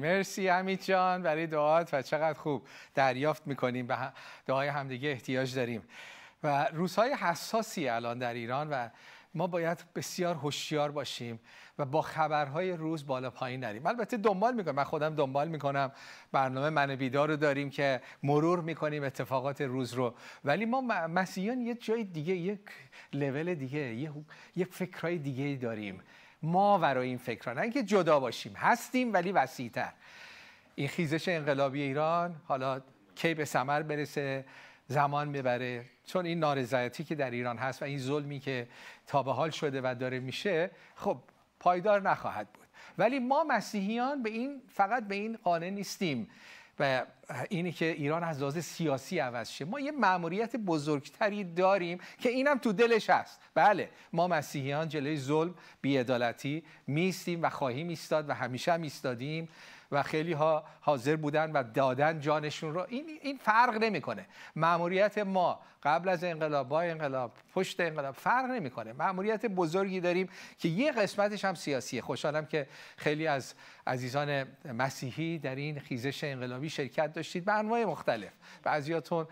مرسی حمید جان برای دعات و چقدر خوب دریافت می‌کنیم به دعای همدیگه احتیاج داریم. و روزهای حساسی الان در ایران و ما باید بسیار هوشیار باشیم و با خبرهای روز بالا پایین نریم. البته دنبال می‌کنم. من خودم دنبال می‌کنم. برنامه من بیدار رو داریم که مرور می‌کنیم اتفاقات روز رو. ولی ما مسیحیان یه جای دیگه یک لول دیگه یه, یه فکرهای دیگه داریم. ما ورای این فکرها نه اینکه جدا باشیم هستیم ولی وسیعتر. این خیزش انقلابی ایران حالا کی به ثمر برسه زمان می‌بره چون این نارضایتی که در ایران هست و این ظلمی که تا به حال شده و داره میشه خب پایدار نخواهد بود. ولی ما مسیحیان به این فقط به این قانع نیستیم. و اینی که ایران از لحاظ سیاسی عوض شه. ما یه مأموریت بزرگتری داریم که اینم تو دلش هست. بله ما مسیحیان جلوی ظلم بیعدالتی میستیم و خواهیم ایستاد و همیشه هم ایستادیم و خیلی ها حاضر بودن و دادن جانشون رو. این این فرق نمی‌کنه. مأموریت ما قبل از انقلاب با انقلاب پشت انقلاب فرق نمی‌کنه. مأموریت بزرگی داریم که یه قسمتش هم سیاسیه. خوشحالم که خیلی از عزیزان مسیحی در این خیزش انقلابی شرکت داشتید به انواع مختلف. بعضیاتون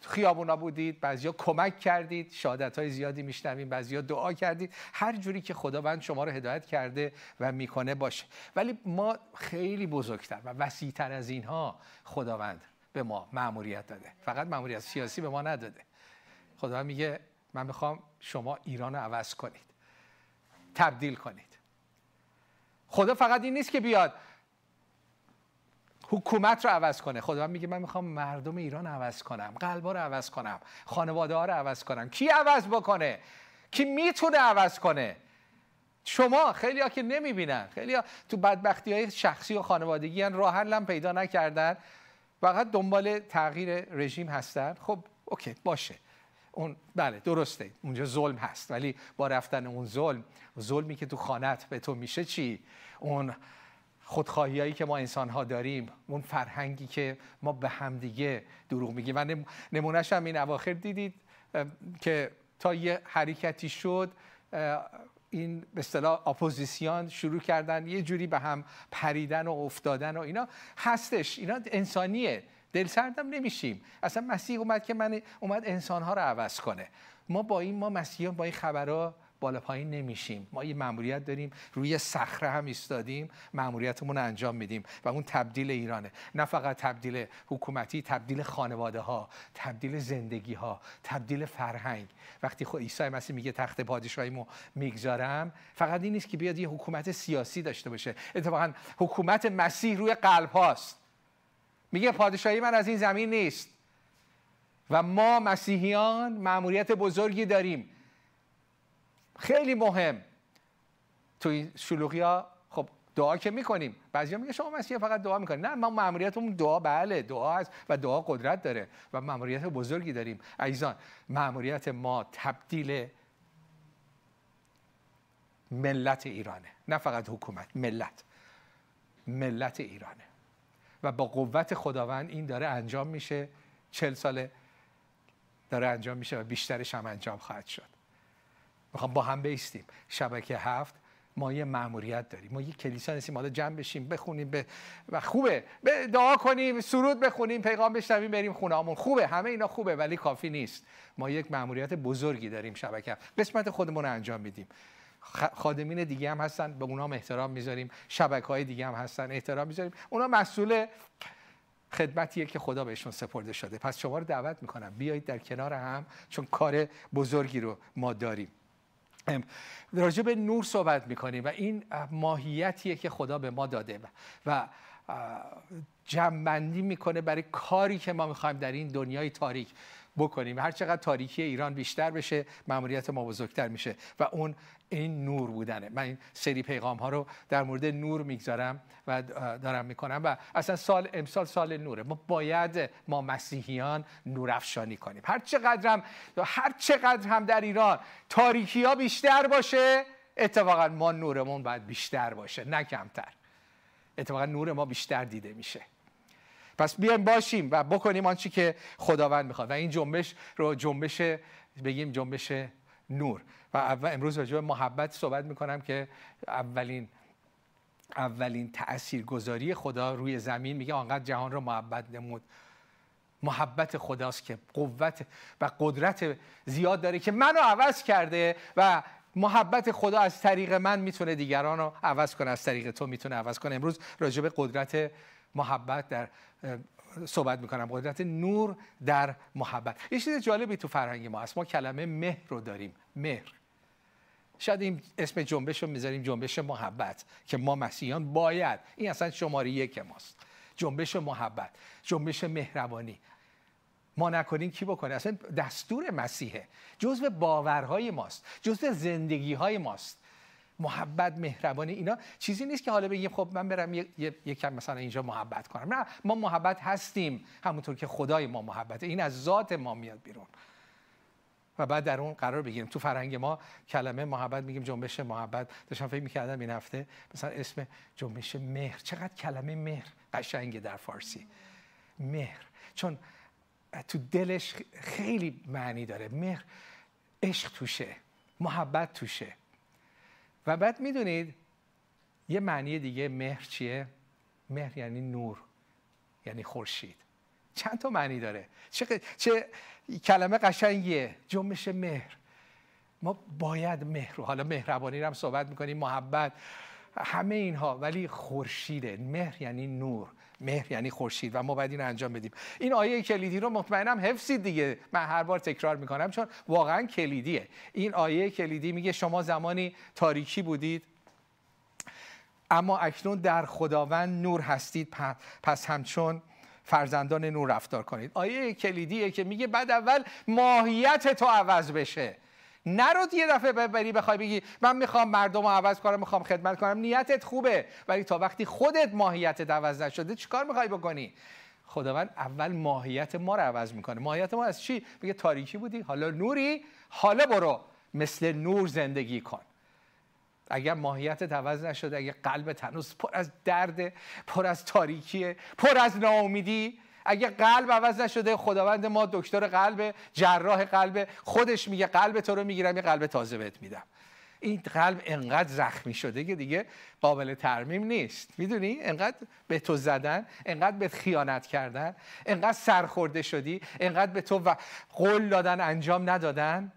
خیابونا بودید بعضیا کمک کردید شهادت های زیادی میشنویم بعضیا دعا کردید. هر جوری که خداوند شما رو هدایت کرده و می‌کنه باشه. ولی ما خیلی بزرگتر و وسیعتر از اینها خداوند به ما مأموریت داده. فقط مأموریت سیاسی به ما نداده. خدا میگه من می‌خوام شما ایران رو عوض کنید. تبدیل کنید. خدا فقط این نیست که بیاد. حکومت رو عوض کنه. خدا میگه من می‌خوام مردم ایران عوض کنم قلبا رو عوض کنم خانواده ها رو عوض کنم. کی عوض بکنه؟ کی می‌تونه عوض کنه؟ شما خیلی ها که نمی‌بینن. خیلی ها تو بدبختی های شخصی و خانوادگی هن راه هم پیدا نکردن. فقط دنبال تغییر رژیم هستن. خب اوکی باشه. اون بله درسته. اونجا ظلم هست. ولی با رفتن اون ظلم ظلمی که تو خانت به تو میشه چی؟ اون خودخواهی که ما انسان ها داریم اون فرهنگی که ما به همدیگه دروغ میگیم. و نمونهش هم این اواخر دیدید که تا یه حرکتی شد این به اصطلاح اپوزیسیون شروع کردن یه جوری به هم پریدن و افتادن و اینا. هستش. اینا انسانیه. دل سردم نمیشیم. اصلا مسیح اومد که من اومد انسانها رو عوض کنه. ما با این ما مسیحیان با این خبرها بالا پایین نمیشیم. ما یه مأموریت داریم روی صخره هم ایستادیم مأموریتمون رو انجام میدیم و اون تبدیل ایرانه. نه فقط تبدیل حکومتی تبدیل خانواده ها تبدیل زندگی ها تبدیل فرهنگ. وقتی خود عیسی مسیح میگه تخت پادشاهیمو می‌گذارم فقط این نیست که بیاد یه حکومت سیاسی داشته باشه. اتفاقا حکومت مسیح روی قلب هاست. میگه پادشاهی من از این زمین نیست. و ما مسیحیان مأموریت بزرگی داریم. خیلی مهم. توی شلوغی ها خب دعا که می‌کنیم. بعضیا میگه شما مسیح فقط دعا می‌کنیم نه ما ماموریتمون دعا بله دعا هست و دعا قدرت داره و ماموریت بزرگی داریم. عزیزان ماموریت ما تبدیل ملت ایرانه. نه فقط حکومت ملت. ملت ایرانه. و با قوت خداوند این داره انجام میشه. چل ساله داره انجام میشه و بیشترش هم انجام خواهد شد. می‌خوام با هم بیستیم. شبکه هفت ما یه مأموریت داریم. ما یه کلیسا نیستیم. حالا جمع بشیم بخونیم به و خوبه. دعا کنیم سرود بخونیم پیغام بشنویم بریم خونهامون خوبه. همه اینا خوبه ولی کافی نیست. ما یک مأموریت بزرگی داریم شبکه قسمت خودمون رو انجام میدیم. خادمین دیگه هم هستن به اونها احترام می‌ذاریم. شبکه های دیگه هم هستن احترام می‌ذاریم. اونا مسئول خدمتیه که خدا بهشون سپرده شده. پس شما رو دعوت می‌کنم. بیایید در کنار هم چون کار بزرگی رو ما داریم. راجع به نور صحبت می‌کنیم و این ماهیتیه که خدا به ما داده و جمعبندی می‌کنه برای کاری که ما می‌خوایم در این دنیای تاریک بکنیم. هر چقدر تاریکی ایران بیشتر بشه مأموریت ما بزرگتر میشه. و اون این نور بودنه. من این سری پیغام ها رو در مورد نور می‌گذارم و دارم می‌کنم و اصلا سال امسال سال نوره. ما باید ما مسیحیان نور افشانی کنیم. هر چقدر هم هر چقدر هم در ایران تاریکی ها بیشتر باشه اتفاقا ما نورمون باید بیشتر باشه نه کمتر. اتفاقا نور ما بیشتر دیده میشه. پس بیایم باشیم و بکنیم آنچه که خداوند می‌خواد. و این جنبش رو جنبش بگیم جنبش نور. و اول امروز راجع به محبت صحبت می‌کنم که اولین اولین تاثیرگذاری خدا روی زمین میگه آنقدر جهان رو محبت نمود. محبت خداست که قوت و قدرت زیاد داره که منو عوض کرده و محبت خدا از طریق من می‌تونه دیگران رو عوض کنه از طریق تو می‌تونه عوض کنه. امروز راجع به قدرت محبت در صحبت می‌کنم. قدرت نور در محبت. یه چیز جالبی تو فرهنگ ما هست. ما کلمه مهر رو داریم. مهر. شاید این اسم جنبش رو می‌ذاریم جنبش محبت که ما مسیحیان باید. این اصلا شماره یک ماست. جنبش محبت جنبش مهربانی. ما نکنیم کی بکنه؟ اصلا دستور مسیحه. جزء باورهای ماست جزء زندگی های ماست. محبت مهربانی اینا چیزی نیست که حالا بگیم خب من برم یکم مثلا اینجا محبت کنم. نه ما محبت هستیم. همونطور که خدای ما محبته. این از ذات ما میاد بیرون. و بعد در اون قرار بگیریم. تو فرهنگ ما کلمه محبت میگیم جنبش محبت. داشتم فکر می‌کردم این هفته مثلا اسم جنبش مهر. چقدر کلمه مهر؟ قشنگه در فارسی. مهر. چون تو دلش خیلی معنی داره. مهر عشق توشه محبت توشه. و بعد می‌دونید یه معنی دیگه مهر چیه؟ مهر یعنی نور یعنی خورشید. چند تا معنی داره؟ چه, چه کلمه قشنگیه. جنبش مهر. ما باید مهر رو حالا مهربانی رو هم صحبت می‌کنیم محبت. همه اینها ولی خورشیده. مهر یعنی نور. مهر یعنی خورشید و ما باید این انجام بدیم. این آیه کلیدی رو مطمئنم حفظید دیگه. من هر بار تکرار می‌کنم چون واقعا کلیدیه. این آیه کلیدی میگه شما زمانی تاریکی بودید اما اکنون در خداوند نور هستید پس همچون فرزندان نور رفتار کنید. آیه کلیدیه که میگه بعد اول ماهیت تو عوض بشه. نرو یه دفعه ببری بخوای بگی من می‌خوام مردم رو عوض کنم می‌خوام خدمت کنم. نیتت خوبه. ولی تا وقتی خودت ماهیتت عوض نشده چیکار می‌خوای بکنی؟ خداوند اول ماهیت ما رو عوض می‌کنه. ماهیت ما از چی؟ میگه تاریکی بودی حالا نوری حالا برو. مثل نور زندگی کن. اگر ماهیت عوض نشده اگر قلب هنوز پر از درد پر از تاریکیه پر از ناامیدی اگه قلب عوض نشده خداوند ما دکتر قلب جراح قلب خودش میگه قلب تو رو می‌گیرم یه قلب تازه بهت میدم. این قلب انقدر زخمی شده که دیگه قابل ترمیم نیست. می‌دونی؟ انقدر به تو زدن انقدر به خیانت کردن انقدر سرخورده شدی انقدر به تو و قول دادن انجام ندادن.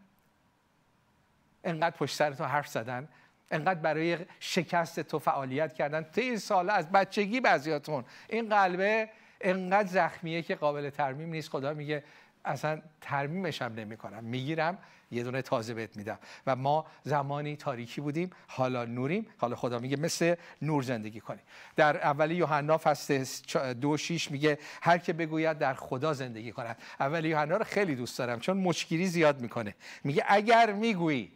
انقدر پشت سر تو حرف زدن. انقدر برای شکست تو فعالیت کردن. این سال از بچگی بعضیاتون. این قلبه انقدر زخمیه که قابل ترمیم نیست. خدا میگه اصلا ترمیمش هم نمی کنم می‌گیرم یه دونه تازه بهت میدم. و ما زمانی تاریکی بودیم حالا نوریم. حالا خدا میگه مثل نور زندگی کنیم در اول یوحنا فصل دو شیش میگه هر که بگوید در خدا زندگی کند. اول یوحنا رو خیلی دوست دارم چون مشکلی زیاد می‌کنه. میگه اگر می‌گویی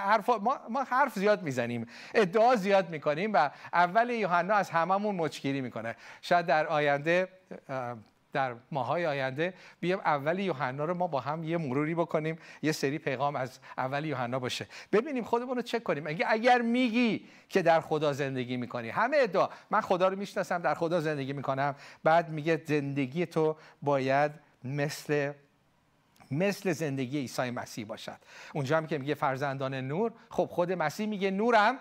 حرف ما, ما حرف زیاد می‌زنیم. ادعا زیاد می‌کنیم و اول یوحنا از هممون مچگیری می‌کنه. شاید در آینده در ماهای آینده بیام اول یوحنا رو ما با هم یه مروری بکنیم یه سری پیغام از اول یوحنا باشه. ببینیم خودمون رو چک کنیم. اگه اگر میگی که در خدا زندگی می‌کنی. همه ادعا. من خدا رو می‌شناسم در خدا زندگی می‌کنم. بعد میگه زندگی تو باید مثل مثل زندگی عیسی مسیح باشد. اونجا هم که میگه فرزندان نور خب خود مسیح میگه نورم.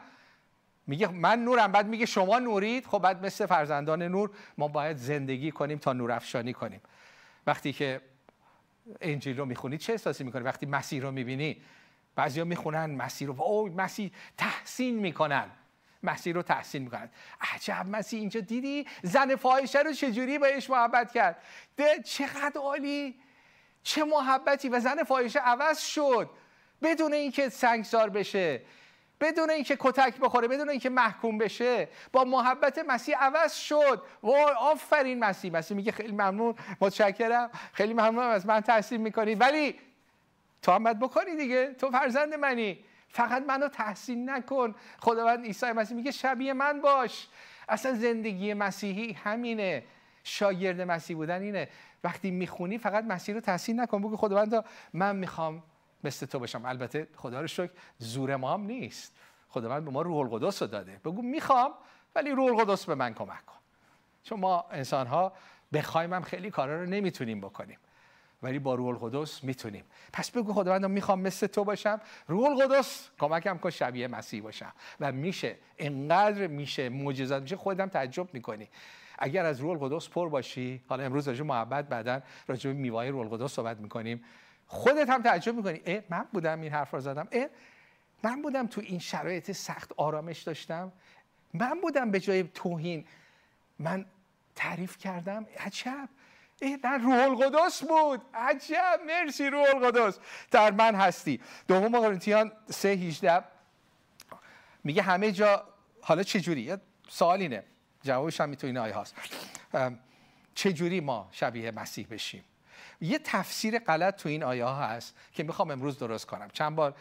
میگه من نورم بعد میگه شما نورید؟ خب بعد مثل فرزندان نور ما باید زندگی کنیم تا نور افشانی کنیم. وقتی که انجیل رو می‌خونید چه احساسی می‌کنی؟ وقتی مسیح رو می‌بینی بعضیا می‌خونن مسیح رو او مسیح تحسین می‌کنن. مسیح رو تحسین می‌کنن. عجب مسیح اینجا دیدی؟ زن فاحشه رو چجوری بهش محبت کرد؟ چقدر عالی! چه محبتی. و زن فاحشه عوض شد. بدون اینکه سنگسار بشه بدون اینکه کتک بخوره بدون اینکه محکوم بشه با محبت مسیح عوض شد. وای آفرین مسیح. مسیح میگه خیلی ممنون. متشکرم. خیلی ممنون از من تحسین می‌کنی. ولی تو هم باید بکنی دیگه. تو فرزند منی. فقط منو تحسین نکن. خداوند عیسی مسیح میگه شبیه من باش. اصلا زندگی مسیحی همینه. شاگرد مسیح بودن اینه. وقتی می‌خونی فقط مسیر رو تحسین نکن بگو خداوندا من می‌خوام مثل تو باشم البته خدا رو شکر زور ما هم نیست. خداوند به ما روح القدس رو داده. بگو می‌خوام ولی روح القدس به من کمک کن. چون ما انسان ها بخوایم هم خیلی کارا رو نمی‌تونیم بکنیم. ولی با روح القدس می‌تونیم. پس بگو خداوند می‌خوام مثل تو باشم. روح القدس کمکم کن شبیه مسیح باشم. و میشه انقدر میشه معجزات میشه خودم تعجب می‌کنی. اگر از روح القدس پر باشی حالا امروز راجع محبت بعدا راجع به میوای روح القدس صحبت می‌کنیم. خودت هم تعجب می‌کنی. اه من بودم این حرف رو زدم. اه من بودم تو این شرایط سخت آرامش داشتم. من بودم به جای توهین. من تعریف کردم. عجب. در روح القدس بود. عجب. مرسی روح القدس در من هستی. دوم قرنتیان 3 18 میگه همه جا حالا چه جوری سوال اینه. جوابش هم تو این آیه هاست چجوری ما شبیه مسیح بشیم؟ یه تفسیر غلط تو این آیه ها هست که می‌خوام امروز درست کنم. چند بار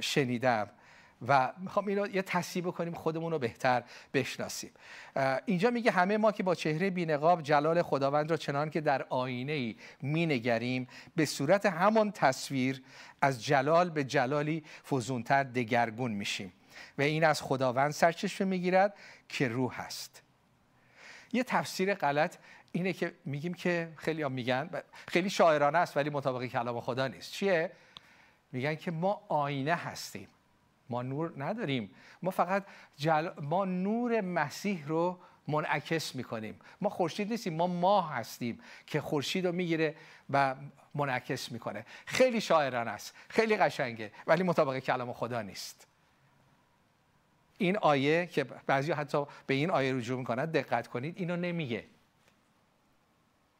شنیدم و می‌خوام اینو یه تصیب کنیم خودمون رو بهتر بشناسیم. اینجا میگه همه ما که با چهره بینقاب جلال خداوند را چنان که در آینه ای مینگریم به صورت همان تصویر از جلال به جلالی فزونتر دگرگون میشیم. و این از خداوند سرچشمه می‌گیرد که روح است. یه تفسیر غلط اینه که میگیم که خیلی میگن خیلی شاعرانه است ولی مطابق کلام خدا نیست. چیه؟ میگن که ما آینه هستیم. ما نور نداریم. ما فقط جل... ما نور مسیح رو منعکس می‌کنیم. ما خورشید نیستیم ما ماه هستیم که خورشید رو می‌گیره و منعکس می‌کنه. خیلی شاعرانه است خیلی قشنگه ولی مطابق کلام خدا نیست. این آیه که بعضی حتی به این آیه رجوع می‌کنن دقت کنید اینو نمیگه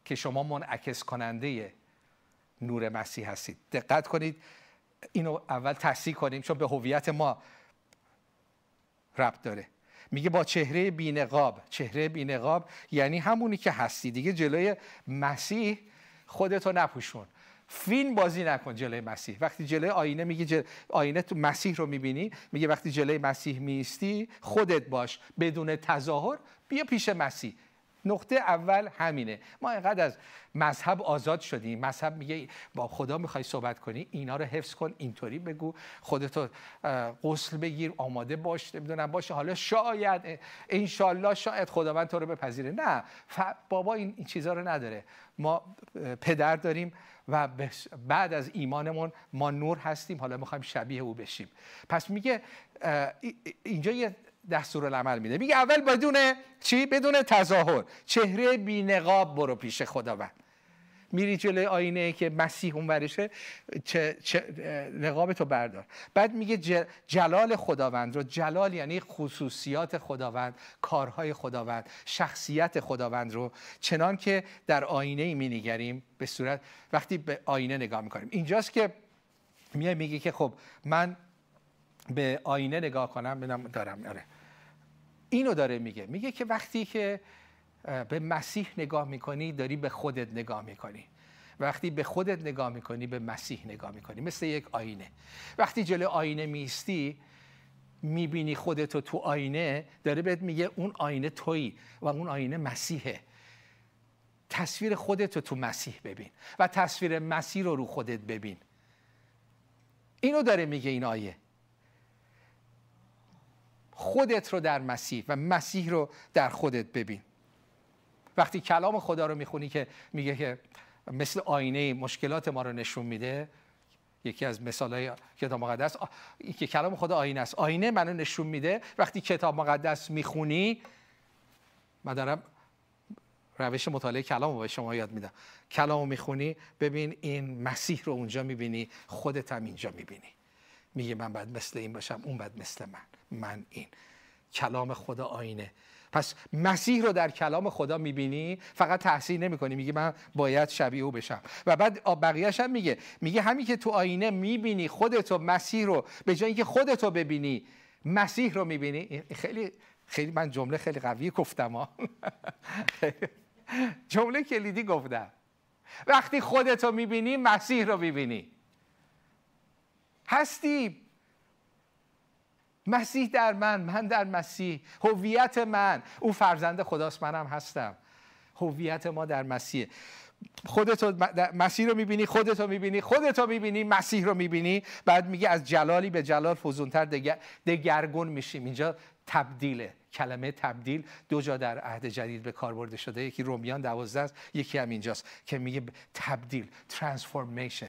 که شما منعکس کننده نور مسیح هستید. دقت کنید اینو اول تصحیح کنیم چون به هویت ما ربط داره. میگه با چهره بینقاب چهره بینقاب یعنی همونی که هستی. دیگه جلوی مسیح خودتو نپوشون. فیلم بازی نکن جلوی مسیح. وقتی جلوی آینه میگه جل... آینه تو مسیح رو می‌بینی میگه وقتی جلوی مسیح میستی خودت باش. بدون تظاهر بیا پیش مسیح. نقطه اول همینه. ما اینقدر از مذهب آزاد شدیم. مذهب میگه با خدا می‌خوای صحبت کنی اینا رو حفظ کن اینطوری بگو. خودتو غسل بگیر آماده باش نمی‌دونم باشه. حالا شاید انشالله شاید خداوند تو رو بپذیره. نه بابا این, چیزها رو نداره. ما پدر داریم. و بعد از ایمانمون ما نور هستیم حالا می‌خوایم شبیه او بشیم. پس میگه اینجا یه دستور العمل میده. میگه اول بدون چی؟ بدون تظاهر. چهره بینقاب برو پیش خداوند. میری جلوی آینه که مسیح اون ورشه چه, چه نقاب تو بردار. بعد میگه جلال خداوند رو جلال یعنی خصوصیات خداوند کارهای خداوند شخصیت خداوند رو. چنان که در آینه می به صورت وقتی به آینه نگاه می‌کنیم. اینجاست که میای میگه که خب من به آینه نگاه کنم ببینم دارم آره. اینو داره میگه. میگه که وقتی که به مسیح نگاه می‌کنی داری به خودت نگاه می‌کنی. وقتی به خودت نگاه می‌کنی به مسیح نگاه می‌کنی مثل یک آینه. وقتی جلو آینه میستی می‌بینی خودتو تو آینه داره بهت میگه اون آینه تویی و اون آینه مسیحه. تصویر خودتو تو مسیح ببین و تصویر مسیح رو رو خودت ببین. اینو داره میگه این آیه. خودت رو در مسیح و مسیح رو در خودت ببین. وقتی کلام خدا رو می‌خونی که میگه که مثل آینه مشکلات ما رو نشون میده یکی از مثالهای کتاب مقدس که کلام خدا آینه است. آینه منو نشون میده. وقتی کتاب مقدس می‌خونی من دارم روش مطالعه کلام رو به شما یاد میدم. کلام رو می‌خونی ببین این مسیح رو اونجا می‌بینی خودت هم اینجا می‌بینی. میگه من باید مثل این باشم اون باید مثل من. من این. کلام خدا آینه. پس مسیح رو در کلام خدا می‌بینی؟ فقط تحصیل نمی‌کنی. میگه من باید شبیه او بشم. و بعد بقیهش هم میگه. میگه همین که تو آینه می‌بینی خودتو مسیح رو به جای اینکه خودتو ببینی مسیح رو می‌بینی. خیلی خیلی من جمله خیلی قوی گفتم جمله کلیدی گفتم. وقتی خودتو می‌بینی مسیح رو می‌بینی. هستی؟ مسیح در من من در مسیح. هویت من. او فرزند خداست منم هستم. هویت ما در مسیح. خودتو مسیح رو می‌بینی خودتو می‌بینی خودتو می‌بینی مسیح رو می‌بینی. بعد میگه از جلالی به جلال فزونتر دگر، دگرگون میشیم اینجا تبدیله کلمه تبدیل دو جا در عهد جدید به کار برده شده. یکی رومیان دوازده است یکی هم اینجاست که میگه تبدیل ترانسفورمیشن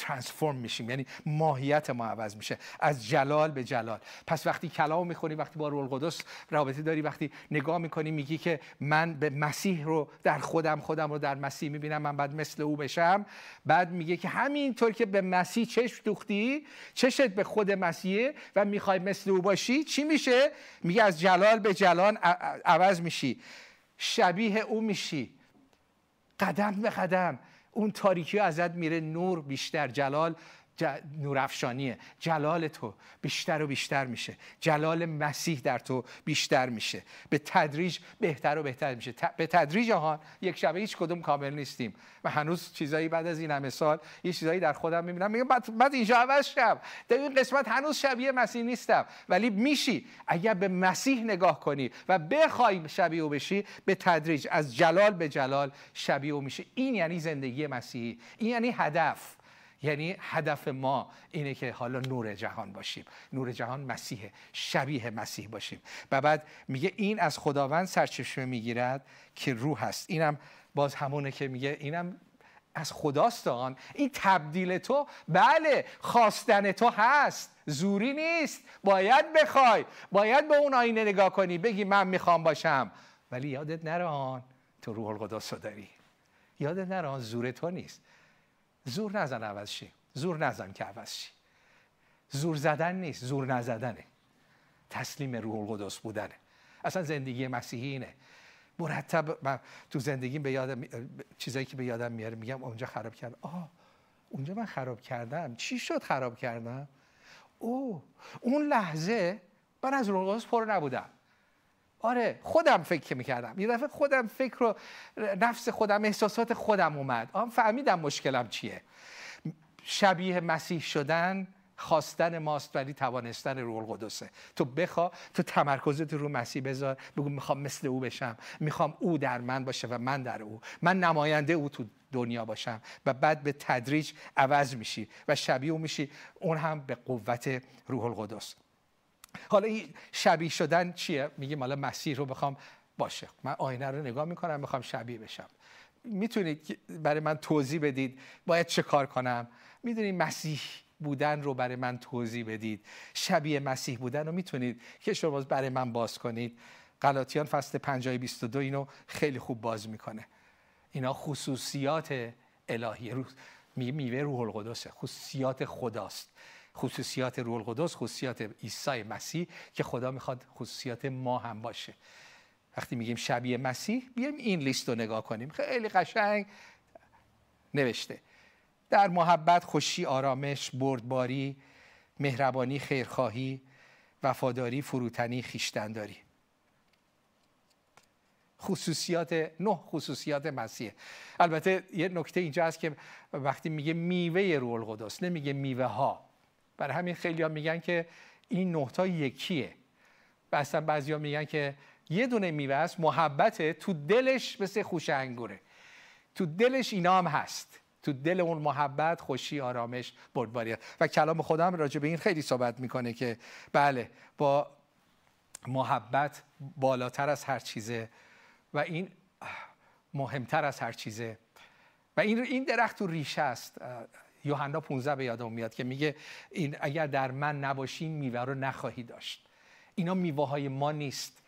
ترانسفورم میشیم. یعنی ماهیت ما عوض میشه. از جلال به جلال. پس وقتی کلام می‌خونی وقتی با روح القدس رابطه داری وقتی نگاه می‌کنی میگی که من به مسیح رو در خودم خودم رو در مسیح می‌بینم من بعد مثل او بشم. بعد میگه که همینطور که به مسیح چشم دوختی چشت به خود مسیحه و می‌خوای مثل او باشی چی میشه؟ میگه از جلال به جلال عوض میشی. شبیه او میشی. قدم به قدم. اون تاریکی ازت میره نور بیشتر جلال. نورافشانیه. جلال تو بیشتر و بیشتر میشه. جلال مسیح در تو بیشتر میشه. به تدریج بهتر و بهتر میشه. به تدریج آهان یک شبه هیچ کدوم کامل نیستیم. و هنوز چیزایی بعد از این همه سال یه چیزایی در خودم می‌بینم. میگم بعد, اینجا عوض شم. در این قسمت هنوز شبیه مسیح نیستم. ولی میشی. اگر به مسیح نگاه کنی و بخوای شبیه او بشی به تدریج از جلال به جلال شبیه او میشه. این یعنی زندگی مسیحی. این یعنی هدف. یعنی هدف ما اینه که حالا نور جهان باشیم. نور جهان مسیحه. شبیه مسیح باشیم. و بعد میگه این از خداوند سرچشمه می‌گیرد که روح هست اینم باز همونه که میگه اینم از خداست آن. این تبدیل تو بله خواستن تو هست. زوری نیست. باید بخوای. باید به اون آینه نگاه کنی. بگی من می‌خوام باشم. ولی یادت نره آن تو روح القدس داری. یادت نره آن زور تو نیست. زور نزن عوض شی. زور نزن که عوض شی. زور زدن نیست زور نزدنه. تسلیم روح القدس بودنه. اصلا زندگی مسیحی اینه. مرتب من تو زندگیم به یادم چیزایی که به یادم میاره میگم اونجا خراب کردم. آه اونجا من خراب کردم. چی شد خراب کردم؟ او اون لحظه من از روح القدس پر نبودم. آره خودم فکر می‌کردم. یه دفعه خودم فکر رو نفس خودم احساسات خودم اومد. آم فهمیدم مشکلم چیه. شبیه مسیح شدن خواستن ماست ولی توانستن روح القدسه. تو بخوا تو تمرکزت رو مسیح بذار. بگو می‌خوام مثل او بشم. می‌خوام او در من باشه و من در او. من نماینده او تو دنیا باشم و بعد به تدریج عوض میشی و شبیه او میشی. اون هم به قوت روح القدس. حالا این شبیه شدن چیه؟ میگیم حالا مسیح رو بخوام باشه من آینه رو نگاه می‌کنم می‌خوام شبیه بشم. می‌تونید برای من توضیح بدید باید چه کار کنم؟ می‌دونید مسیح بودن رو برای من توضیح بدید. شبیه مسیح بودن رو می‌تونید که شما برای من باز کنید. غلاطیان فصل 5 22 اینو خیلی خوب باز می‌کنه. اینا خصوصیات الهی میوه روح القدسه خصوصیات خداست. خصوصیات روح القدس خصوصیات عیسی مسیح که خدا می‌خواد خصوصیات ما هم باشه. وقتی میگیم شبیه مسیح بیایم این لیست رو نگاه کنیم. خیلی قشنگ نوشته. در محبت خوشی آرامش بردباری مهربانی خیرخواهی وفاداری فروتنی خیشتنداری. خصوصیات نه خصوصیات مسیح. البته یه نکته اینجا هست که وقتی میگه میوه روح القدس نمیگه میوه ها برای همین خیلی ها میگن که این نهتا یکیه. و اصلا بعضی ها میگن که یه دونه میوه است محبت تو دلش مثل خوش انگوره. تو دلش اینا هم هست. تو دل اون محبت خوشی آرامش بردباری. و کلام خودم راجع به این خیلی صحبت می‌کنه که بله با محبت بالاتر از هر چیزه و این مهمتر از هر چیزه. و این این درخت تو ریشه است. یوحنا 15 به یادم میاد که میگه این اگر در من نباشین میوه رو نخواهی داشت. اینا میوه های ما نیست.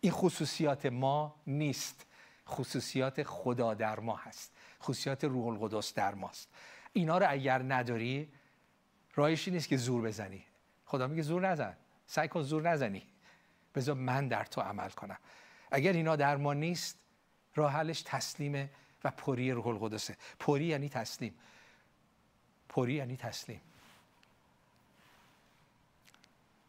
این خصوصیات ما نیست. خصوصیات خدا در ما هست. خصوصیات روح القدس در ماست. اینا رو اگر نداری راهشی نیست که زور بزنی. خدا میگه زور نزن. سعی کن زور نزنی. بذار من در تو عمل کنم. اگر اینا در ما نیست راه حلش تسلیمه و پری روح القدسه. پری یعنی تسلیم. پری یعنی تسلیم.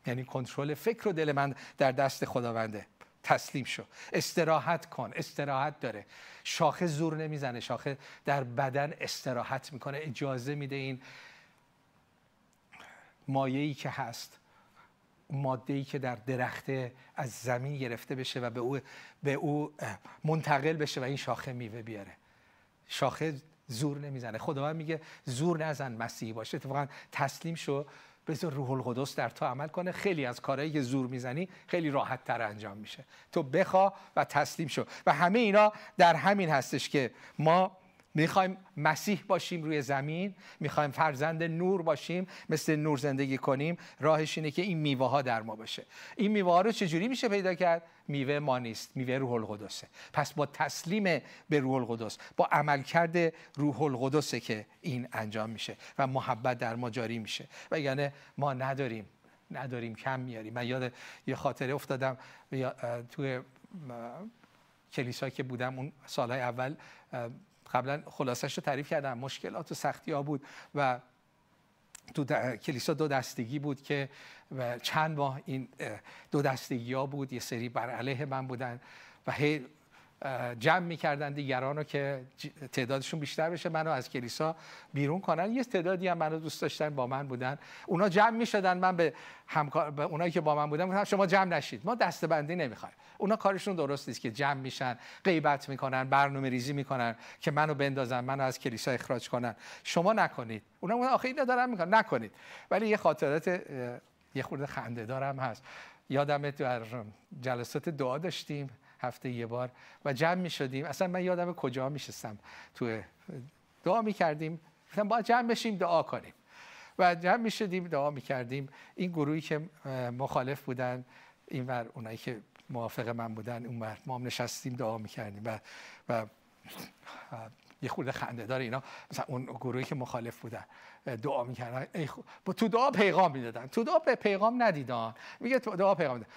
یعنی کنترل فکر و دل من در دست خداونده. تسلیم شو. استراحت کن. استراحت داره. شاخه زور نمی‌زنه. شاخه در بدن استراحت می‌کنه. اجازه میده این مایه‌ای که هست ماده که در درخت از زمین گرفته بشه و به او, به او منتقل بشه و این شاخه میوه بیاره. شاخه زور نمی‌زنه. خداوند میگه زور نزن مسیحی باشه. اتفاقا تسلیم شو. بذار روح القدس در تو عمل کنه. خیلی از کارهایی که زور می‌زنی خیلی راحت تر انجام میشه. تو بخوا و تسلیم شو. و همه اینا در همین هستش که ما می‌خوایم مسیح باشیم روی زمین می‌خوایم فرزند نور باشیم مثل نور زندگی کنیم. راهش اینه که این میوه ها در ما باشه. این میوه ها رو چجوری میشه پیدا کرد؟ میوه ما نیست میوه روح القدسه. پس با تسلیم به روح القدس با عملکرد روح القدسه که این انجام میشه و محبت در ما جاری میشه. و یعنی ما نداریم نداریم کم میاریم. من یاد یه خاطره افتادم. توی کلیسا که بودم اون سالهای اول قبلا خلاصش رو تعریف کردم. مشکلات و سختی ها بود و تو کلیسا دو دستگی بود که چند ماه این دو دستگی ها بود. یه سری بر علیه من بودن و هی جمع می‌کردن دیگران رو که تعدادشون بیشتر بشه منو از کلیسا بیرون کنن. یه تعدادی هم منو دوست داشتن با من بودن. اونا جمع می‌شدن من به همکار به اونایی که با من بودن گفتم شما جمع نشید. ما دستبندی نمی‌خوایم. اونا کارشون درست نیست که جمع میشن غیبت می‌کنن برنامه ریزی می‌کنن که منو بندازن منو از کلیسا اخراج کنن. شما نکنید. اونا اون آخه اینا دارن می‌کنن. نکنید. ولی یه خاطرات یه خورده خنده دارم هست. یادم در جلسات دعا داشتیم. هفته یه بار و جمع می شدیم. اصلا من یادم کجا می شستم تو دعا می کردیم. باید جمع بشیم دعا کنیم. و جمع می شدیم دعا می کردیم. این گروهی که مخالف بودن اینور اونایی که موافق من بودن اون ما هم نشستیم دعا می کردیم. و, و یه خورده خنده داره اینا. مثلا اون گروهی که مخالف بودن دعا می‌کردن ای با تو دعا پیغام می‌دادن تو دعا پیغام ندیدن. میگه تو دعا پیغام می‌دادن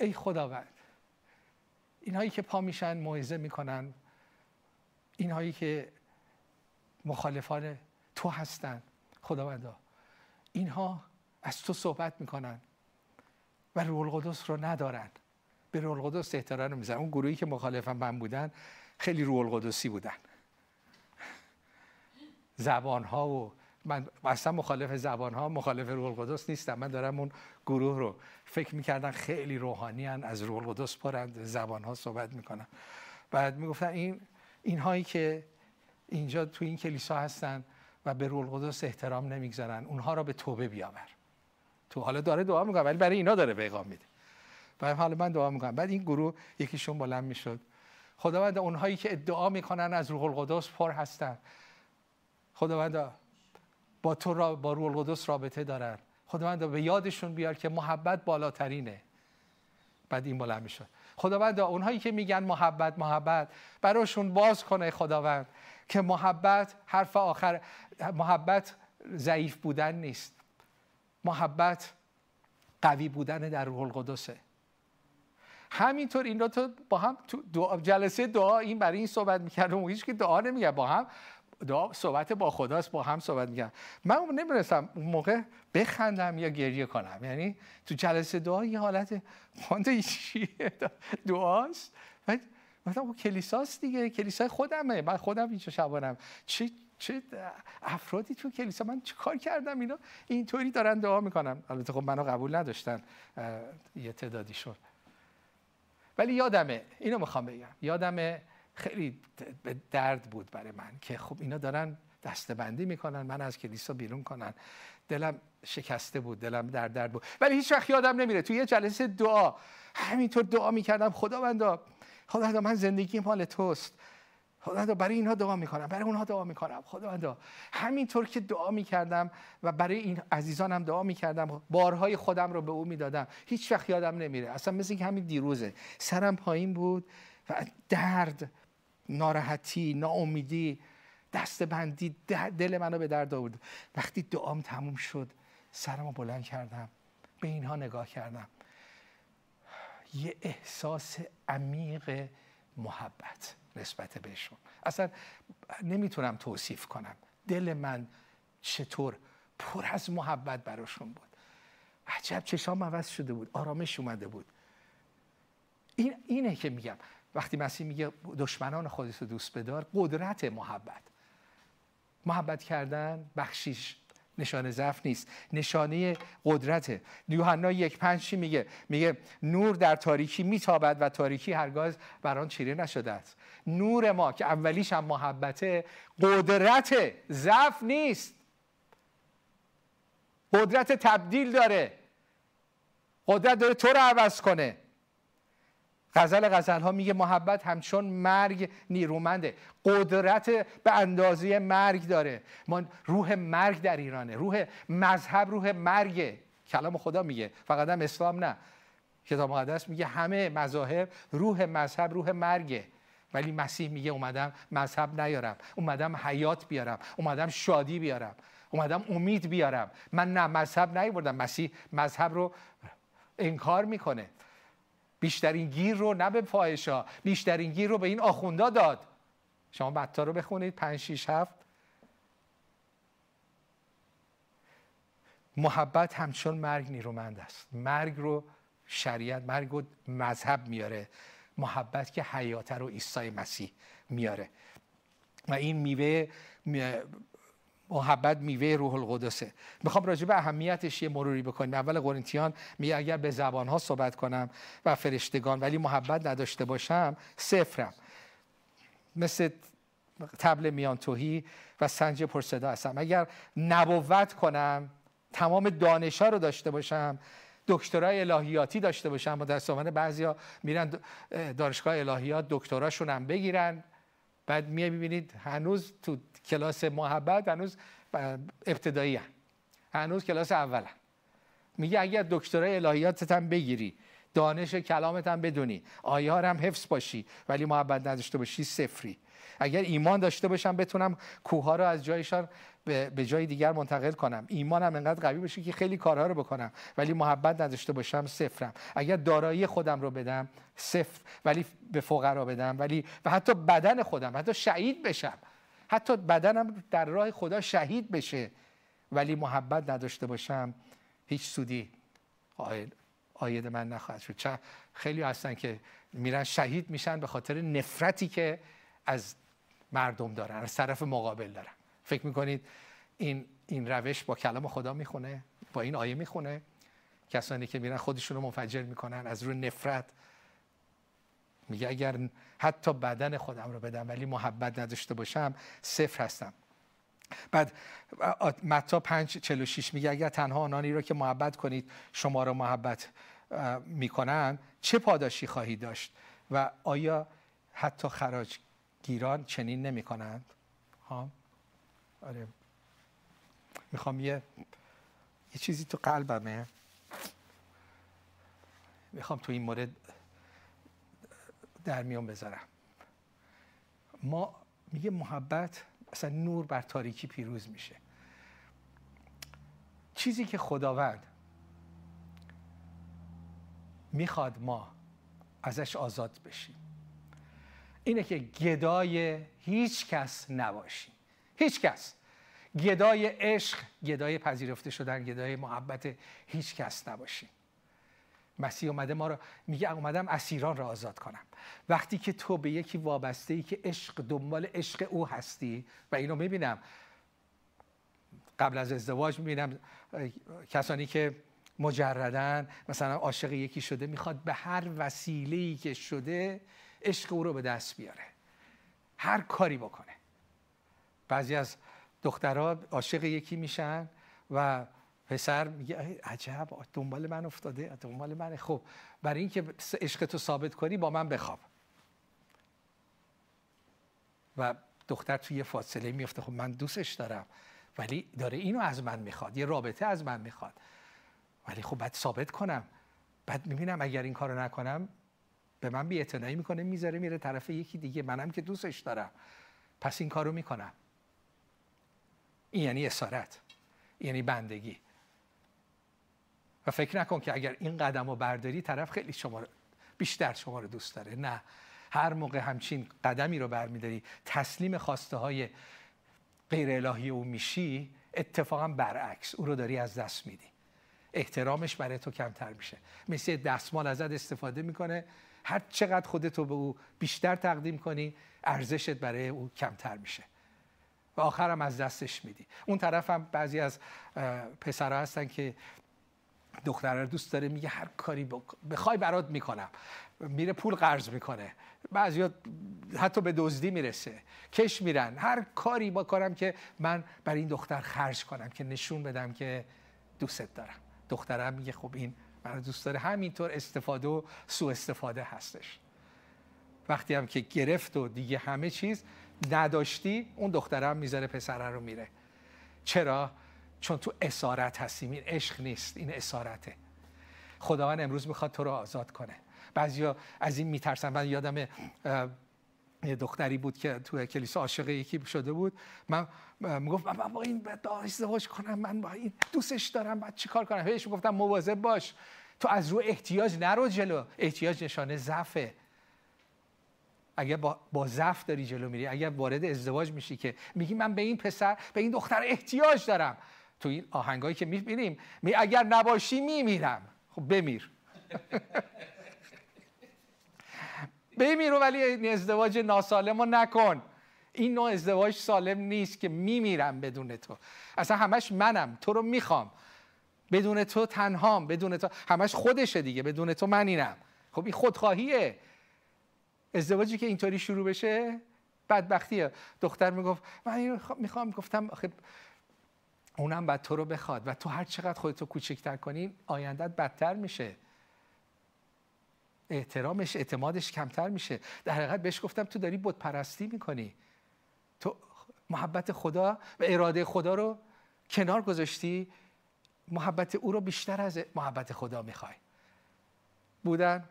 ای خداوند. اینهایی که پا میشن موعظه می‌کنن. اینهایی که مخالفان تو هستن خداوندا. اینها از تو صحبت می‌کنن و روح القدس رو ندارن. به روح القدس احترام میزن اون گروهی که مخالفن من بودن خیلی روح القدسی بودن. زبان ها و من اصلا مخالف زبان ها مخالف روح القدس نیستم. من دارم اون گروه رو فکر می‌کردن خیلی روحانی هن. از روح القدس پرند زبان ها صحبت می‌کنن. بعد می‌گفتن این اینهایی که اینجا تو این کلیسا هستن و به روح القدس احترام نمی‌گذارن اونها را به توبه بیاور. تو حالا داره دعا می‌کنه ولی برای اینا داره پیغام میده. بعد حالا من دعا می‌کنم. بعد این گروه یکیشون بلند می‌شد. خداوند اونهایی که ادعا می‌کنن از روح القدس پر هستن. خداوند با تو را با روح القدس رابطه دارن. خداوند به یادشون بیار که محبت بالاترینه. بعد این بلند می‌شد خداوند اونهایی که میگن محبت محبت براشون باز کنه خداوند که محبت حرف آخر محبت ضعیف بودن نیست. محبت قوی بودن در روح القدسه. همینطور این تو با هم تو جلسه دعا این برای این صحبت می‌کردم هیچ که دعا نمیگه با هم دعا صحبت با خداست با هم صحبت میگم من نمی‌رسم اون موقع بخندم یا گریه کنم. یعنی تو جلسه دعا یه حالت خونده چیه؟ دعاست؟ بعد مثلا اون کلیساست دیگه کلیسای خودمه. من خودم اینجا شبانم. چه چه افرادی تو کلیسا؟ من چه کار کردم اینا؟ اینطوری دارن دعا می‌کنم البته خب منو قبول نداشتن یه تعدادیشون. ولی یادمه اینو می‌خوام بگم. یادمه خیلی درد بود برای من که خب اینا دارن دستبندی می‌کنن من از کلیسا بیرون کنن. دلم شکسته بود دلم در درد بود. ولی هیچ وقت یادم نمیره توی یه جلسه دعا همینطور دعا می‌کردم. خداوندا خداوندا من زندگی مال توست. خداوندا برای اینها دعا می‌کنم برای اونها دعا می‌کنم. خداوندا همینطور که دعا می‌کردم و برای این عزیزانم دعا می‌کردم بارهای خودم رو به او می‌دادم. هیچ وقت یادم نمیره. اصلا مثل همین دیروزه. سرم پایین بود و درد ناراحتی ناامیدی دستبندی دل منو به درد آورد. وقتی دعام تموم شد سرمو بلند کردم به اینها نگاه کردم. یه احساس عمیق محبت نسبت بهشون. اصلا نمی‌تونم توصیف کنم. دل من چطور پر از محبت براشون بود. عجب چشام عوض شده بود آرامش اومده بود. این اینه که میگم. وقتی مسیح میگه دشمنان خودت رو دوست بدار قدرت محبت. محبت کردن بخشیش نشانه ضعف نیست نشانه قدرته. یوحنا یک پنج میگه؟ میگه نور در تاریکی میتابد و تاریکی هرگاز بر آن چیره نشده است. نور ما که اولیش هم محبته قدرت ضعف نیست. قدرت تبدیل داره. قدرت داره تو رو عوض کنه. غزل غزل ها میگه محبت همچون مرگ نیرومنده. قدرت به اندازه مرگ داره. ما روح مرگ در ایرانه. روح مذهب روح مرگه کلام خدا میگه. فقط هم اسلام نه. کتاب مقدس میگه همه مذاهب روح مذهب روح مرگه. ولی مسیح میگه اومدم مذهب نیارم. اومدم حیات بیارم. اومدم شادی بیارم. اومدم امید بیارم. من نه مذهب نیوردم مسیح مذهب رو انکار می‌کنه. بیشترین گیر رو نه به فاحشا بیشترین گیر رو به این آخوندا داد. شما متا رو بخونید 5 6 7 محبت همچون مرگ نیرومند است. مرگ رو شریعت مرگ رو مذهب میاره. محبت که حیات رو عیسی مسیح میاره. و این میوه محبت میوه روح القدسه. می‌خوام راجع به اهمیتش یه مروری بکنیم. اول قرنتیان میگه اگر به زبانها صحبت کنم و فرشتگان ولی محبت نداشته باشم صفرم. مثل تبل میان توهی و سنج پرصدا هستم. اگر نبوت کنم تمام دانشا رو داشته باشم دکترای الهیاتی داشته باشم متاسفانه بعضیا میرن دانشگاه الهیات دکتراشون هم بگیرن. بعد می‌بینید هنوز تو کلاس محبت هنوز ابتدایی هم. هنوز کلاس اول هم. میگه اگر دکترای الهیاتت هم بگیری دانش کلامت هم بدونی آیه هم حفظ باشی ولی محبت نداشته باشی صفری. اگر ایمان داشته باشم بتونم کوه رو از جایشان به جای دیگر منتقل کنم. ایمانم انقدر قوی باشه که خیلی کارها رو بکنم ولی محبت نداشته باشم صفرم. اگر دارایی خودم رو بدم صفر. ولی به فقرا بدم ولی و حتی بدن خودم حتی شهید بشم. حتی بدنم در راه خدا شهید بشه ولی محبت نداشته باشم هیچ سودی آید من نخواهد شد. چه خیلی هستن که میرن شهید میشن به خاطر نفرتی که از مردم دارن از طرف مقابل دارن. فکر می‌کنید این این روش با کلام خدا می‌خونه؟ با این آیه می‌خونه؟ کسانی که میرن خودشون رو منفجر می‌کنن از روی نفرت میگه اگر حتی بدن خودم رو بدم ولی محبت نداشته باشم صفر هستم. بعد متا 5 46 میگه اگر تنها آنانی رو که محبت کنید شما رو محبت می‌کنن چه پاداشی خواهید داشت؟ و آیا حتی خراج گیران چنین نمی کنند ها آره. می‌خوام یه یه چیزی تو قلبمه. می‌خوام تو این مورد در میان بذارم. ما میگه محبت اصلا نور بر تاریکی پیروز میشه. چیزی که خداوند می‌خواد ما ازش آزاد بشیم. اینه که گدای هیچ کس نباشیم. هیچ کس. گدای عشق گدای پذیرفته شدن گدای محبت هیچ کس نباشیم. مسیح اومده ما رو میگه اومدم اسیران را آزاد کنم. وقتی که تو به یکی وابسته ای که عشق دنبال عشق او هستی و اینو می‌بینم قبل از ازدواج می‌بینم کسانی که مجردن مثلا عاشق یکی شده می‌خواد به هر وسیله که شده عشق او رو به دست بیاره. هر کاری بکنه. بعضی از دخترها عاشق یکی میشن و پسر میگه عجب دنبال من افتاده دنبال من. خب برای اینکه عشق تو ثابت کنی با من بخواب. و دختر توی فاصله میفته خب من دوستش دارم ولی داره اینو از من می‌خواد یه رابطه از من می‌خواد. ولی خب باید ثابت کنم. بعد می‌بینم اگر این کارو نکنم به من بی می‌کنه می‌ذاره میره طرف یکی دیگه. منم که دوستش دارم. پس این کارو می‌کنم. این یعنی اسارت. یعنی بندگی. و فکر نکن که اگر این قدم رو برداری طرف خیلی شما بیشتر شما رو دوست داره. نه. هر موقع همچین قدمی رو برمیداری تسلیم خواسته های غیر الهی او میشی اتفاقا برعکس او رو داری از دست میدی. احترامش برای تو کمتر میشه. مثل دستمال ازت استفاده می‌کنه. هر چقدر خودتو به او بیشتر تقدیم کنی ارزشت برای او کمتر میشه. و آخرم از دستش میدی. اون طرف هم بعضی از پسرها هستن که دختره رو دوست داره میگه هر کاری بخوای برات می‌کنم. میره پول قرض می‌کنه. بعضی حتی به دزدی می‌رسه. کش میرن. هر کاری با کارم که من برای این دختر خرج کنم که نشون بدم که دوست دارم. دخترم میگه خب این من دوست داره. همینطور استفاده و سوء استفاده هستش. وقتی هم که گرفت و دیگه همه چیز نداشتی اون دخترم می‌ذاره پسره رو میره. چرا؟ چون تو اسارت هستیم این عشق نیست این اسارته. خداوند امروز می‌خواد تو رو آزاد کنه. بعضیا از این میترسن. من یادم یه دختری بود که تو کلیسا عاشق یکی شده بود. من می‌گفت من با این ازدواج کنم. من با این دوستش دارم. بعد چیکار کنم؟ بهش گفتم مواظب باش. تو از رو احتیاج نرو جلو. احتیاج نشانه ضعفه. اگر با, با ضعف داری جلو میری اگر وارد ازدواج میشی که میگی من به این پسر به این دختر احتیاج دارم. تو این آهنگایی که می‌بینیم می اگر نباشی میمیرم. خب بمیر. بمیر ولی این ازدواج ناسالم رو نکن. این نوع ازدواج سالم نیست که میمیرم بدون تو. اصلا همش منم. تو رو می‌خوام. بدون تو تنهام. بدون تو همش خودشه دیگه. بدون تو منینم خب این خودخواهیه. ازدواجی که اینطوری شروع بشه بدبختیه. دختر می‌گفت من اینو می‌خوام. گفتم آخه اونم بعد تو رو بخواد. و تو هر چقدر خودتو کوچکتر کنی آیندت بدتر میشه. احترامش اعتمادش کمتر میشه. در حقیقت بهش گفتم تو داری بت پرستی می‌کنی. تو محبت خدا و اراده خدا رو کنار گذاشتی. محبت او رو بیشتر از محبت خدا می‌خوای. بودن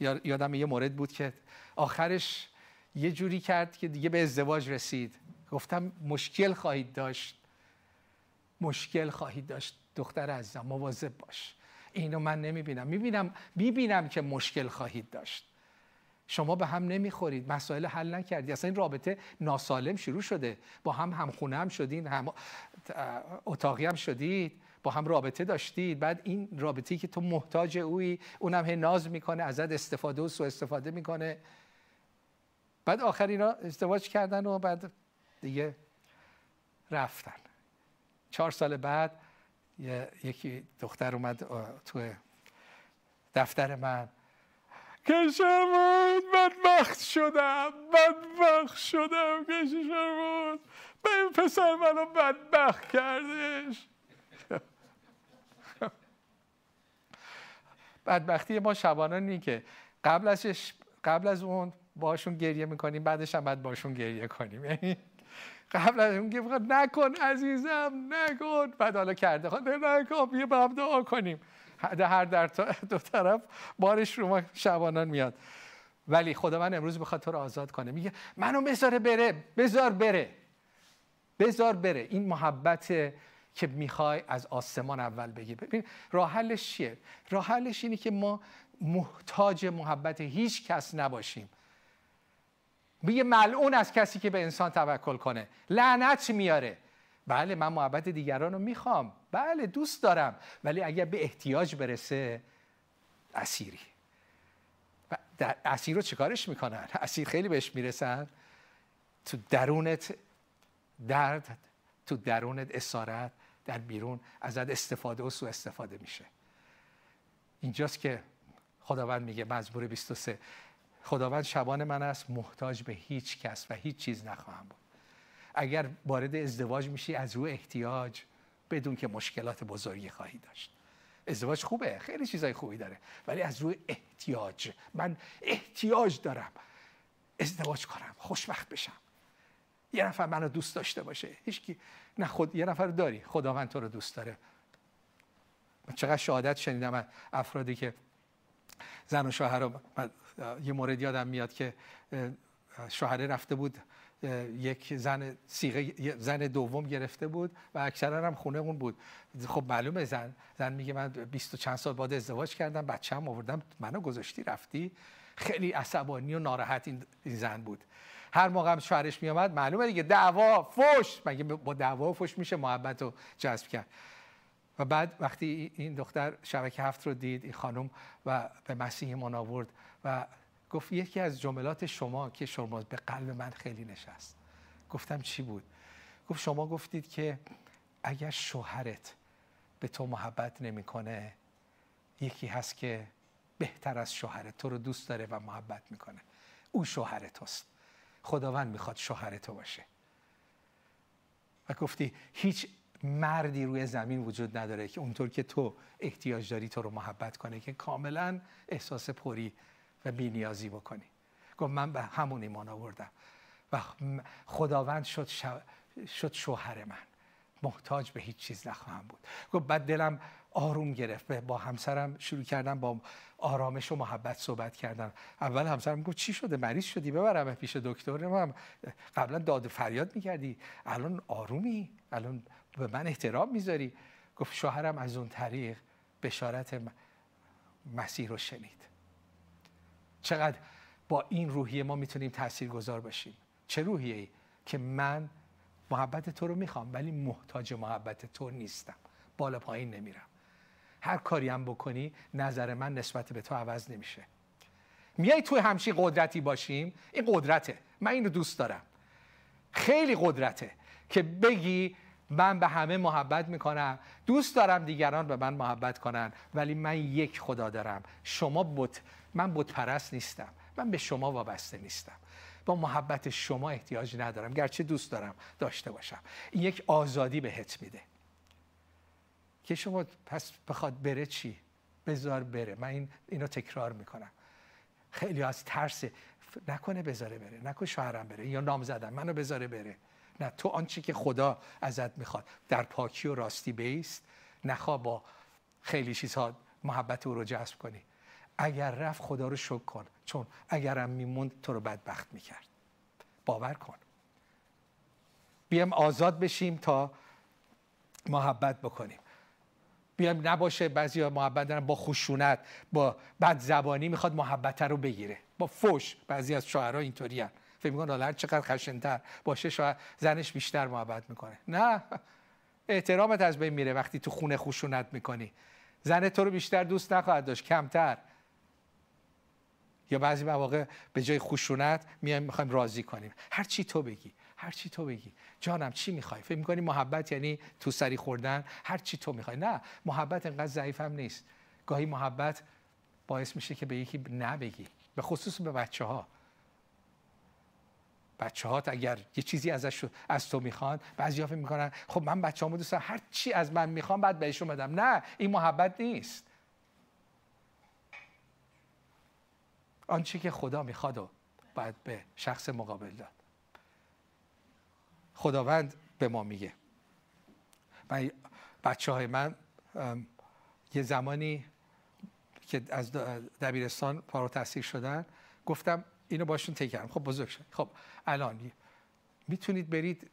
یادم یه مورد بود که آخرش یه جوری کرد که دیگه به ازدواج رسید. گفتم مشکل خواهید داشت. مشکل خواهید داشت. دختر عزیزم مواظب باش. اینو من نمی‌بینم. می‌بینم می‌بینم که مشکل خواهید داشت. شما به هم نمی‌خورید. مسائل حل نکردید اصلا این رابطه ناسالم شروع شده. با هم همخونه هم شدین هم اتاقی هم شدید با هم رابطه داشتید. بعد این رابطه که تو محتاج اوی اونم هی ناز می‌کنه ازت استفاده و سو استفاده می‌کنه. بعد آخر اینا ازدواج کردن و بعد دیگه رفتن. چهار سال بعد یکی دختر اومد تو دفتر من. کشمون بدبخت شدم بدبخت شدم کشمون به این پسر منو بدبخت کردش بدبختی ما شبانانی که قبل قبل از اون باشون گریه می‌کنیم بعدش هم باید باشون گریه کنیم. یعنی قبل از اون که نکن عزیزم نکن. بعد حالا کرده. خود نکن بیا با هم دعا کنیم. هر در دو طرف بارش رو ما شبانان میاد. ولی خدا من امروز بخواد تو رو آزاد کنه. میگه منو بذاره بره بذار بره. بذار بره. این محبت که می‌خوای از آسمان اول بگی. ببین راه حلش چیه؟ راه حلش اینه که ما محتاج محبت هیچ کس نباشیم. میگه ملعون از کسی که به انسان توکل کنه. لعنت میاره. بله من محبت دیگران رو می‌خوام. بله دوست دارم. ولی اگر به احتیاج برسه اسیری. در اسیر رو چیکارش می‌کنن؟ اسیر خیلی بهش می‌رسن. تو درونت درد تو درونت اسارت در بیرون ازت استفاده و سو استفاده میشه. اینجاست که خداوند میگه مزمور 23 خداوند شبان من است محتاج به هیچ کس و هیچ چیز نخواهم بود. اگر وارد ازدواج میشی از روی احتیاج بدون که مشکلات بزرگی خواهی داشت. ازدواج خوبه خیلی چیزای خوبی داره ولی از روی احتیاج. من احتیاج دارم. ازدواج کنم خوشبخت بشم. یه نفر منو دوست داشته باشه. هیچکی نه خود یه نفر داری. خداوند تو رو دوست داره. چقدر شهادت شنیدم افرادی که زن و شوهر یه مورد یادم میاد که شوهره رفته بود یک زن سیغه زن دوم گرفته بود و اکثرا هم خونه اون بود. خب معلومه زن زن میگه من 20 چند سال بعد ازدواج کردم بچه هم آوردم منو گذاشتی رفتی. خیلی عصبانی و ناراحت این زن بود. هر موقع هم شوهرش میامد معلومه دیگه دعوا فوش! مگه با دعوا و فوش میشه محبت رو جذب کرد؟ و بعد وقتی این دختر شبکه هفت رو دید این خانم و به مسیح آورد و گفت یکی از جملات شما که شما به قلب من خیلی نشست. گفتم چی بود؟ گفت شما گفتید که اگر شوهرت به تو محبت نمی‌کنه یکی هست که بهتر از شوهرت تو رو دوست داره و محبت می‌کنه. او شوهر توست. خداوند می‌خواد شوهر تو باشه. و گفتی هیچ مردی روی زمین وجود نداره که اونطور که تو احتیاج داری تو رو محبت کنه که کاملا احساس پری و بینیازی بکنی. گفت من به همون ایمان آوردم. و خداوند شد, شد شوهر من. محتاج به هیچ چیز نخواهم بود. گفت بعد دلم آروم گرفت. با همسرم شروع کردم با آرامش و محبت صحبت کردم اول همسرم گفت چی شده؟ مریض شدی؟ ببرم پیش دکتر. قبلا داد و فریاد می‌کردی. الان آرومی؟ الان به من احترام می‌ذاری؟ گفت شوهرم از اون طریق بشارت مسیح رو شنید. چقدر با این روحیه ما می‌تونیم تأثیر گذار باشیم. چه روحیه ای؟ که من محبت تو رو می‌خوام ولی محتاج محبت تو نیستم. بالا پایین نمیرم. هر کاری هم بکنی نظر من نسبت به تو عوض نمیشه. میای توی همچین قدرتی باشیم این قدرته. من اینو دوست دارم. خیلی قدرته که بگی من به همه محبت می‌کنم. دوست دارم دیگران به من محبت کنن ولی من یک خدا دارم. شما بت من بت پرست نیستم. من به شما وابسته نیستم. با محبت شما احتیاج ندارم. گرچه دوست دارم داشته باشم. این یک آزادی بهت میده. که شما پس بخواد بره چی؟ بذار بره. من این اینو تکرار می‌کنم. خیلی از ترس نکنه بذاره بره. نکنه شوهرم بره. یا نام زدم منو بذاره بره. نه تو آنچه که خدا ازت می‌خواد. در پاکی و راستی بیست نخوا با خیلی چیزها محبت او رو جذب کنی. اگر رفت خدا رو شکر کن چون اگرم میموند تو رو بدبخت می‌کرد. باور کن. بیام آزاد بشیم تا محبت بکنیم. بیام نباشه بعضی محبت دارن با خشونت با بد زبانی می‌خواد محبت رو بگیره. با فوش. بعضی از شاعرها اینطوری. فکر می‌کنن هر چقدر خشنتر باشه شاید زنش بیشتر محبت می‌کنه. نه. احترامت از بین میره وقتی تو خونه خشونت می‌کنی. زن تو رو بیشتر دوست نخواهد داشت کمتر. یا بعضی مواقع به جای خشونت میایم می‌خوایم راضی کنیم. هر چی تو بگی هر چی تو بگی. جانم چی می‌خوای؟ فکر می‌کنی محبت یعنی تو سری خوردن؟ هر چی تو می‌خوای. نه محبت انقدر ضعیف هم نیست. گاهی محبت باعث میشه که به یکی نبگی به خصوص به بچه ها بچه ها اگر یه چیزی ازش از تو می‌خوان بعضی فکر می‌کنن خب من بچه هامو دوست هر چی از من می‌خوام بعد بهشون بدم. نه این محبت نیست. آنچه که خدا می‌خواد و باید به شخص مقابل داد. خداوند به ما میگه. من بچه های من یه زمانی که از دبیرستان فارغ تحصیل شدن گفتم اینو باشون تکرم خب بزرگ شد. خب الان می‌تونید برید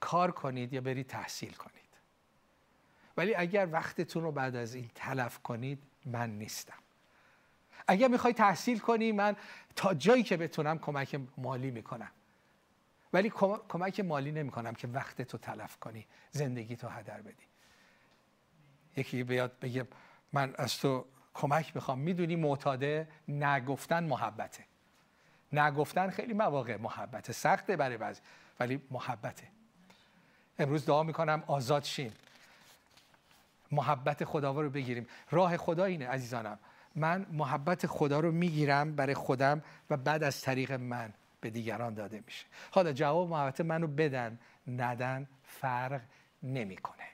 کار کنید یا برید تحصیل کنید. ولی اگر وقتتون رو بعد از این تلف کنید من نیستم. اگر می‌خوای تحصیل کنی من تا جایی که بتونم کمک مالی می‌کنم. ولی کمک مالی نمی‌کنم که وقت تو تلف کنی زندگی تو هدر بدی. یکی بیاد بگه من از تو کمک می‌خوام. می‌دونی معتاده نگفتن محبته. نگفتن خیلی مواقع محبته سخته برای بعضی ولی محبته. امروز دعا می‌کنم آزاد شیم. محبت خدا رو بگیریم. راه خدا اینه عزیزانم. من محبت خدا رو می‌گیرم برای خودم و بعد از طریق من به دیگران داده میشه. حالا جواب محبت منو بدن ندن فرق نمی‌کنه.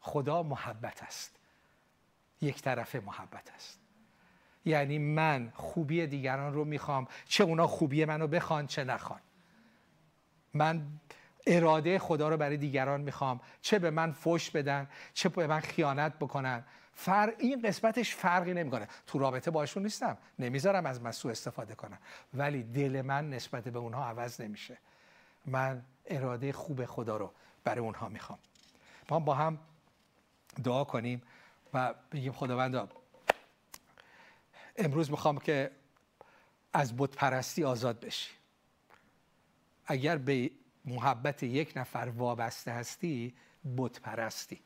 خدا محبت است. یک طرفه محبت است. یعنی من خوبی دیگران رو می‌خوام چه اونا خوبی منو بخوان چه نخوان. من اراده خدا رو برای دیگران می‌خوام. چه به من فش بدن چه به من خیانت بکنن. فرق این قسمتش فرقی نمی‌کنه. تو رابطه باشون نیستم. نمی‌ذارم از من سوء استفاده کنم ولی دل من نسبت به اونها عوض نمیشه. من اراده خوب خدا رو برای اونها می‌خوام. ما با هم دعا کنیم و بگیم خداوندا امروز می‌خوام که از بت پرستی آزاد بشی. اگر به محبت یک نفر وابسته هستی بت پرستی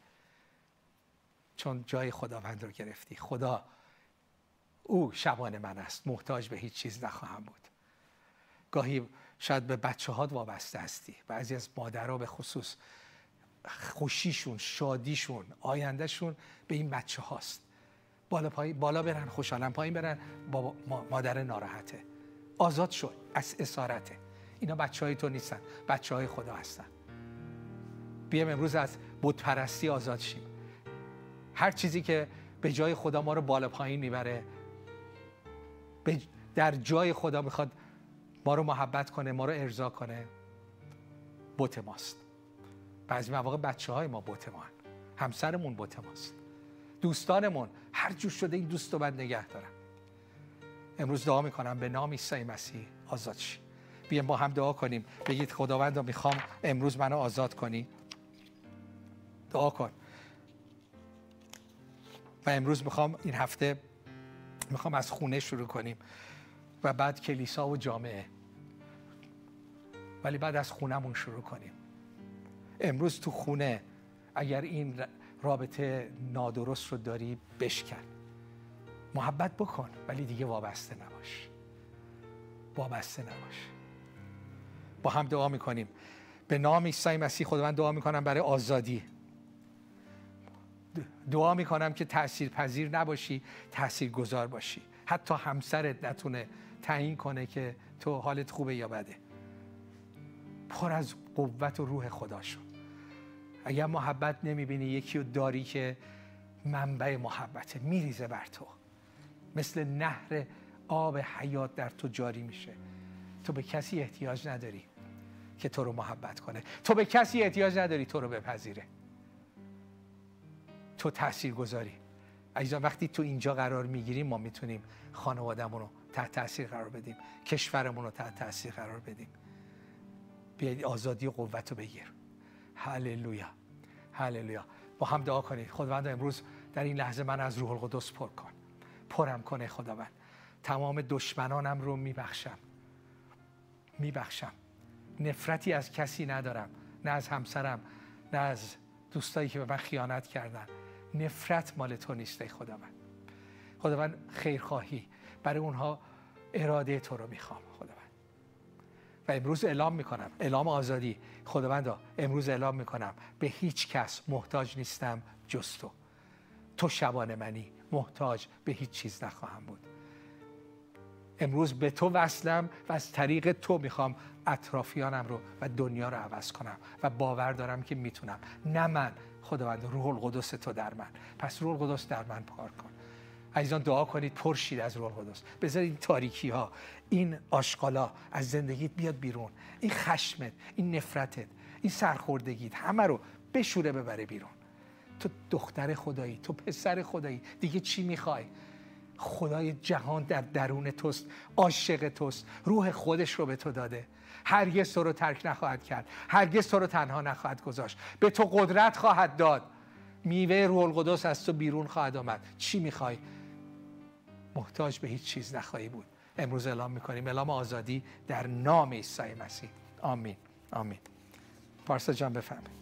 چون جای خداوند رو گرفتی. خدا او شبان من است. محتاج به هیچ چیز نخواهم بود. گاهی شاید به بچه هات وابسته هستی. بعضی از مادرها به خصوص خوشیشون شادیشون آیندهشون به این بچه هاست بالا, پای بالا برن خوشحالن پایین برن. با مادر ناراحته. آزاد شد از اسارته. اینا بچه های تو نیستن بچه های خدا هستن. بیایم امروز از بت آزاد شیم. هر چیزی که به جای خدا ما رو بالا پایین می‌بره در جای خدا می‌خواد ما رو محبت کنه ما رو ارضا کنه بت ماست. بعضی مواقع بچه های ما بت ما همسرمون بت ماست. دوستانمون هر جور شده این دوست رو باید نگه دارم. امروز دعا می‌کنم به نام عیسی مسیح آزاد شی. بیایم با هم دعا کنیم. بگید خداوند می‌خوام امروز منو آزاد کنی. دعا کن. و امروز می‌خوام این هفته می‌خوام از خونه شروع کنیم. و بعد کلیسا و جامعه. ولی بعد از خونهمون شروع کنیم. امروز تو خونه اگر این رابطه نادرست رو داری بشکن. محبت بکن ولی دیگه وابسته نباش. وابسته نباش. با هم دعا می‌کنیم. به نام عیسی مسیح خداوند دعا می‌کنم برای آزادی. دعا می‌کنم که تأثیر پذیر نباشی تأثیر گذار باشی. حتی همسرت نتونه تعیین کنه که تو حالت خوبه یا بده. پر از قوت و روح خدا شد اگر محبت نمی‌بینی یکی رو داری که منبع محبته میریزه بر تو. مثل نهر آب حیات در تو جاری میشه. تو به کسی احتیاج نداری که تو رو محبت کنه. تو به کسی احتیاج نداری تو رو بپذیره. تو تاثیر گذاری عزیزان وقتی تو اینجا قرار می‌گیریم ما می‌تونیم خانوادهمون رو تحت تاثیر قرار بدیم. کشورمون رو تحت تاثیر قرار بدیم. بیاید آزادی و قوت رو بگیر. هللویا. هللویا. با هم دعا کنید. خداوند امروز در این لحظه من از روح القدس پر کن. پرم کنه خداوند. تمام دشمنانم رو میبخشم. میبخشم. نفرتی از کسی ندارم. نه از همسرم نه از دوستایی که به من خیانت کردن. نفرت مال تو نیست خداوند. خداوند خیرخواهی. برای اونها اراده تو رو می‌خوام. و امروز اعلام می‌کنم. اعلام آزادی. خداوند امروز اعلام می‌کنم. به هیچ کس محتاج نیستم جز تو. تو شبان منی. محتاج به هیچ چیز نخواهم بود. امروز به تو وصلم و از طریق تو می‌خوام اطرافیانم رو و دنیا رو عوض کنم و باور دارم که می‌تونم. نه من خداوند روح القدس تو در من. پس روح القدس در من پار کن. عزیزان دعا کنید پرشید از روح القدس بذارید این تاریکی ها این آشغالا از زندگیت بیاد بیرون. این خشمت این نفرتت این سرخوردگیت همه رو بشوره ببره بیرون. تو دختر خدایی تو پسر خدایی دیگه چی می‌خوای؟ خدای جهان در درون توست عاشق توست. روح خودش رو به تو داده. هرگز تو رو ترک نخواهد کرد. هرگز تو رو تنها نخواهد گذاشت. به تو قدرت خواهد داد. میوه روح القدس از تو بیرون خواهد آمد. چی می‌خوای؟ محتاج به هیچ چیز نخواهی بود. امروز اعلام می‌کنیم. اعلام آزادی در نام عیسی مسیح. آمین. آمین. پارسا جان بفهمید